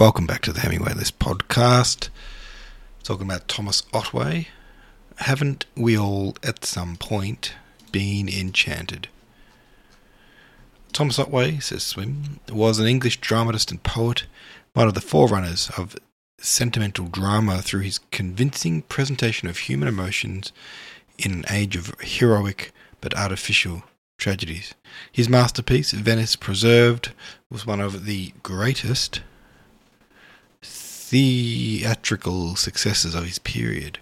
Welcome back to the Hemingway List podcast. Talking about Thomas Otway. Haven't we all, at some point, been enchanted? Thomas Otway, says Swim, was an English dramatist and poet, one of the forerunners of sentimental drama through his convincing presentation of human emotions in an age of heroic but artificial tragedies. His masterpiece, Venice Preserved, was one of the greatest theatrical successes of his period.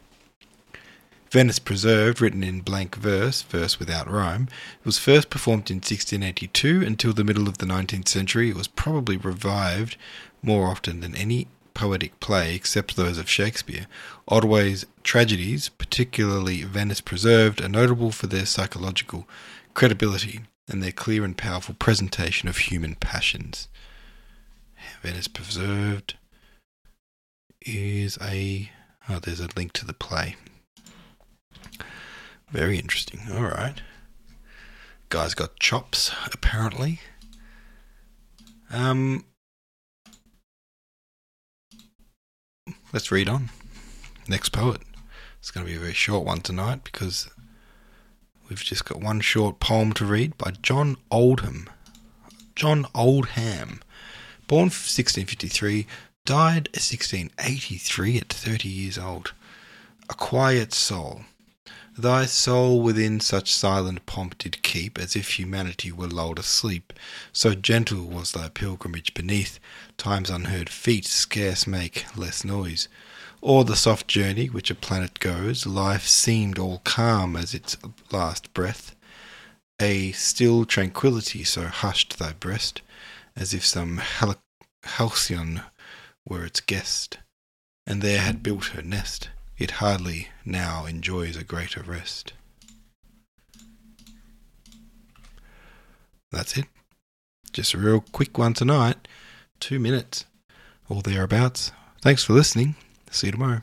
Venice Preserved, written in blank verse, verse without rhyme, was first performed in 1682 until the middle of the 19th century. It was probably revived more often than any poetic play except those of Shakespeare. Otway's tragedies, particularly Venice Preserved, are notable for their psychological credibility and their clear and powerful presentation of human passions. Venice Preserved is a. Oh, there's a link to the play. Very interesting. All right. Guy's got chops, apparently. Um, let's read on. Next poet. It's going to be a very short one tonight because we've just got one short poem to read by John Oldham. John Oldham, born 1653, died 1683 at 30 years old. A quiet soul. Thy soul within such silent pomp did keep, as if humanity were lulled asleep. So gentle was thy pilgrimage beneath, time's unheard feet scarce make less noise. O'er the soft journey which a planet goes, life seemed all calm as its last breath. A still tranquillity so hushed thy breast, as if some halcyon were its guest, and there had built her nest it hardly now enjoys a greater rest. That's it. Just a real quick one tonight. Two minutes or thereabouts. Thanks for listening. See you tomorrow.